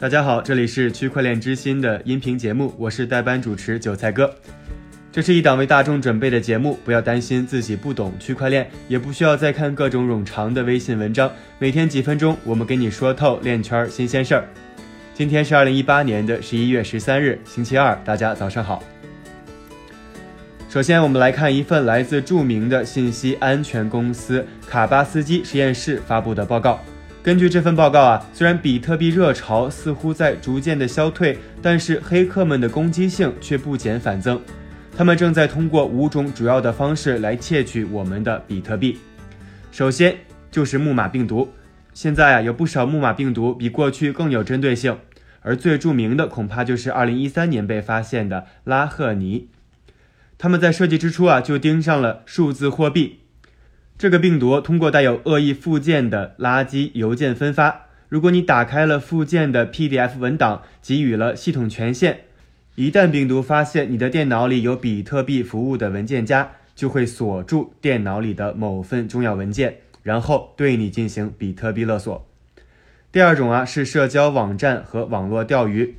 大家好，这里是区块链之心的音频节目，我是代班主持韭菜哥。这是一档为大众准备的节目，不要担心自己不懂区块链，也不需要再看各种冗长的微信文章。每天几分钟，我们给你说透链圈新鲜事儿。今天是二零一八年的十一月十三日，星期二，大家早上好。首先，我们来看一份来自著名的信息安全公司卡巴斯基实验室发布的报告。根据这份报告啊，虽然比特币热潮似乎在逐渐的消退，但是黑客们的攻击性却不减反增。他们正在通过五种主要的方式来窃取我们的比特币。首先就是木马病毒。现在啊，有不少木马病毒比过去更有针对性，而最著名的恐怕就是2013年被发现的拉赫尼。他们在设计之初啊，就盯上了数字货币。这个病毒通过带有恶意附件的垃圾邮件分发。如果你打开了附件的 PDF 文档，给予了系统权限，一旦病毒发现你的电脑里有比特币服务的文件夹，就会锁住电脑里的某份重要文件，然后对你进行比特币勒索。第二种啊，是社交网站和网络钓鱼。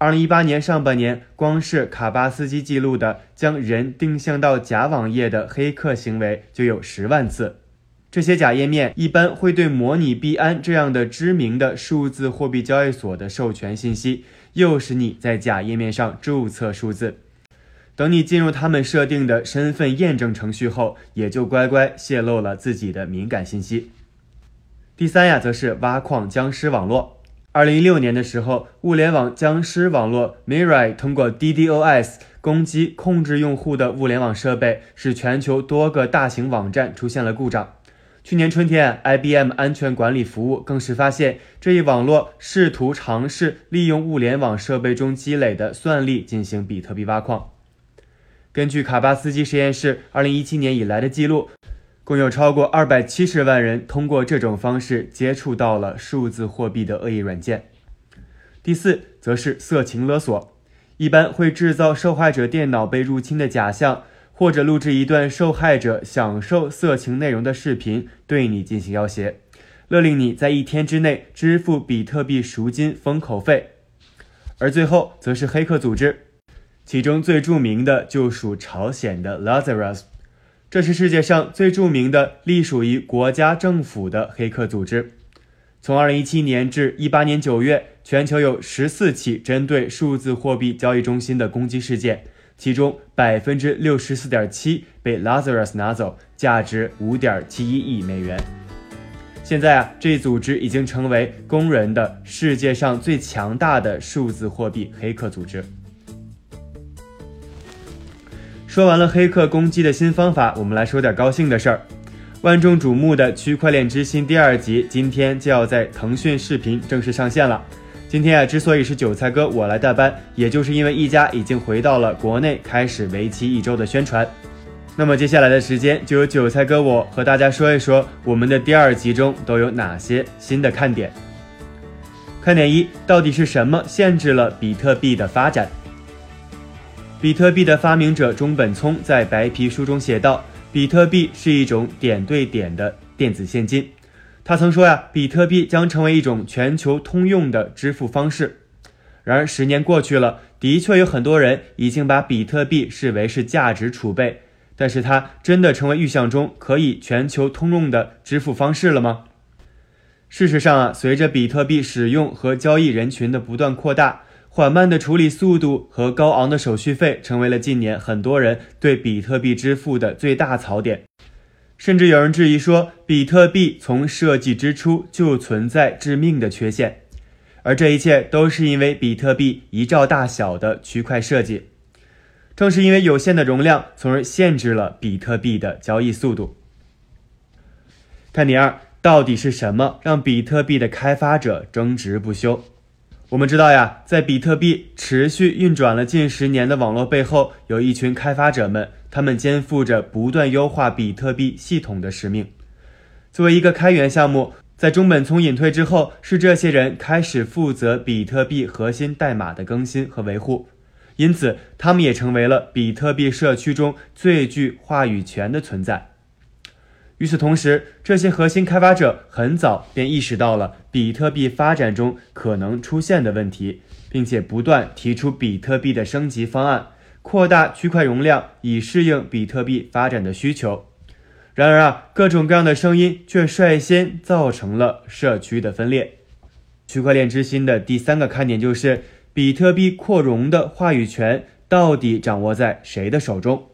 二零一八年上半年，光是卡巴斯基记录的将人定向到假网页的黑客行为就有十万次。这些假页面一般会对模拟币安这样的知名的数字货币交易所的授权信息，诱使你在假页面上注册数字。等你进入他们设定的身份验证程序后，也就乖乖泄露了自己的敏感信息。第三呀，则是挖矿僵尸网络。二零一六年的时候，物联网僵尸网络 Mirai 通过 DDoS 攻击控制用户的物联网设备，使全球多个大型网站出现了故障。去年春天，IBM 安全管理服务更是发现这一网络试图尝试利用物联网设备中积累的算力进行比特币挖矿。根据卡巴斯基实验室二零一七年以来的记录。共有超过二百七十万人通过这种方式接触到了数字货币的恶意软件。第四，则是色情勒索，一般会制造受害者电脑被入侵的假象，或者录制一段受害者享受色情内容的视频，对你进行要挟，勒令你在一天之内支付比特币赎金封口费。而最后，则是黑客组织，其中最著名的就属朝鲜的 Lazarus。这是世界上最著名的隶属于国家政府的黑客组织。从2017年至18年9月，全球有14起针对数字货币交易中心的攻击事件，其中64.7%被 Lazarus 拿走，价值5.71亿美元。现在啊，这一组织已经成为公认的世界上最强大的数字货币黑客组织。说完了黑客攻击的新方法，我们来说点高兴的事儿。万众瞩目的《区块链之心》第二集今天就要在腾讯视频正式上线了。今天啊，之所以是韭菜哥我来代班，也就是因为一家已经回到了国内，开始为期一周的宣传。那么接下来的时间，就由韭菜哥我和大家说一说我们的第二集中都有哪些新的看点。看点一，到底是什么限制了比特币的发展？比特币的发明者中本聪在白皮书中写道：“比特币是一种点对点的电子现金。”他曾说呀，比特币将成为一种全球通用的支付方式。然而，十年过去了，的确有很多人已经把比特币视为是价值储备，但是它真的成为预想中可以全球通用的支付方式了吗？事实上啊，随着比特币使用和交易人群的不断扩大。缓慢的处理速度和高昂的手续费成为了近年很多人对比特币支付的最大槽点，甚至有人质疑说，比特币从设计之初就存在致命的缺陷，而这一切都是因为比特币一兆大小的区块设计，正是因为有限的容量，从而限制了比特币的交易速度。看点二，到底是什么让比特币的开发者争执不休？我们知道呀，在比特币持续运转了近十年的网络背后，有一群开发者们，他们肩负着不断优化比特币系统的使命。作为一个开源项目，在中本聪隐退之后，是这些人开始负责比特币核心代码的更新和维护，因此他们也成为了比特币社区中最具话语权的存在。与此同时，这些核心开发者很早便意识到了比特币发展中可能出现的问题，并且不断提出比特币的升级方案，扩大区块容量，以适应比特币发展的需求。然而啊，各种各样的声音却率先造成了社区的分裂。区块链之心的第三个看点就是，比特币扩容的话语权到底掌握在谁的手中？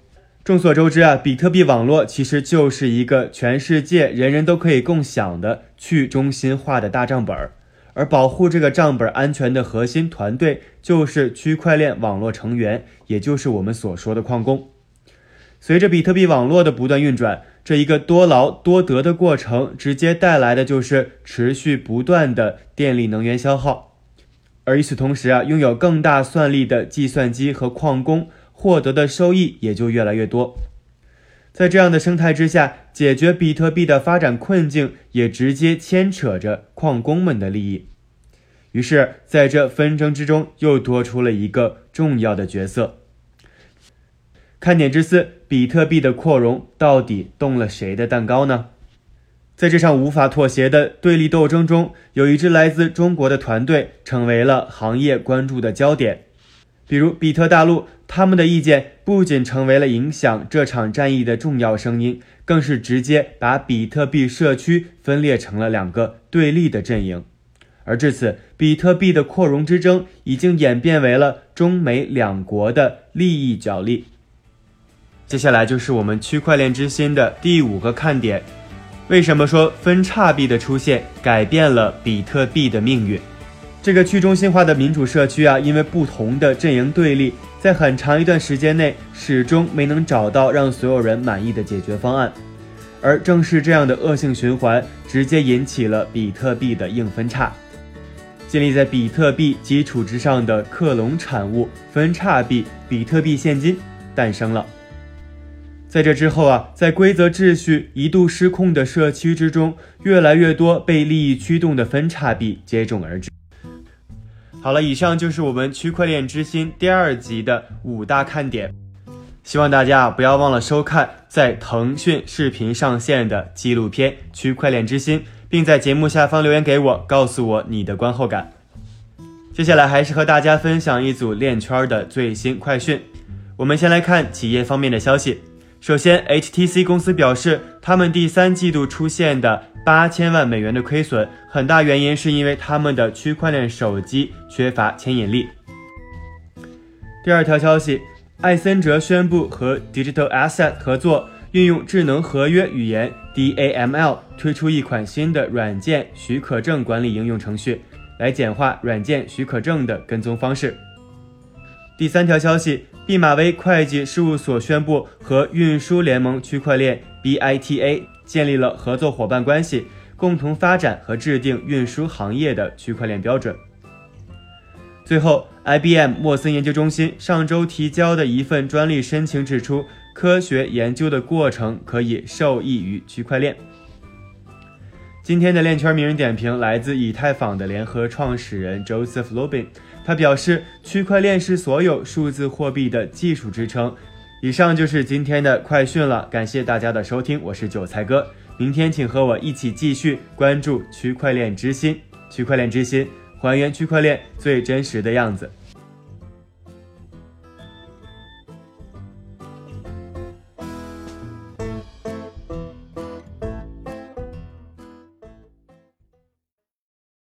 众所周知啊，比特币网络其实就是一个全世界人人都可以共享的去中心化的大账本儿，而保护这个账本安全的核心团队就是区块链网络成员，也就是我们所说的矿工。随着比特币网络的不断运转，这一个多劳多得的过程，直接带来的就是持续不断的电力能源消耗，而与此同时啊，拥有更大算力的计算机和矿工。获得的收益也就越来越多。在这样的生态之下，解决比特币的发展困境也直接牵扯着矿工们的利益。于是，在这纷争之中，又多出了一个重要的角色。看点之四：比特币的扩容到底动了谁的蛋糕呢？在这场无法妥协的对立斗争中，有一支来自中国的团队成为了行业关注的焦点。比如比特大陆，他们的意见不仅成为了影响这场战役的重要声音，更是直接把比特币社区分裂成了两个对立的阵营。而至此，比特币的扩容之争已经演变为了中美两国的利益角力。接下来就是我们区块链之心的第五个看点：为什么说分叉币的出现改变了比特币的命运？这个去中心化的民主社区啊，因为不同的阵营对立，在很长一段时间内始终没能找到让所有人满意的解决方案，而正是这样的恶性循环，直接引起了比特币的硬分叉。建立在比特币基础之上的克隆产物分叉币——比特币现金诞生了。在这之后啊，在规则秩序一度失控的社区之中，越来越多被利益驱动的分叉币接踵而至。好了，以上就是我们区块链之心第二集的五大看点，希望大家不要忘了收看在腾讯视频上线的纪录片《区块链之心》，并在节目下方留言给我，告诉我你的观后感。接下来还是和大家分享一组链圈的最新快讯，我们先来看企业方面的消息。首先，HTC 公司表示，他们第三季度出现的八千万美元的亏损，很大原因是因为他们的区块链手机缺乏牵引力。第二条消息，艾森哲宣布和 Digital Asset 合作，运用智能合约语言 DAML 推出一款新的软件许可证管理应用程序，来简化软件许可证的跟踪方式。第三条消息。毕马威会计事务所宣布和运输联盟区块链 BITA 建立了合作伙伴关系，共同发展和制定运输行业的区块链标准。最后，IBM 莫森研究中心上周提交的一份专利申请指出，科学研究的过程可以受益于区块链。今天的链圈名人点评来自以太坊的联合创始人 Joseph Lubin。他表示，区块链是所有数字货币的技术支撑。以上就是今天的快讯了，感谢大家的收听，我是韭菜哥。明天请和我一起继续关注区块链之心，区块链之心，还原区块链最真实的样子。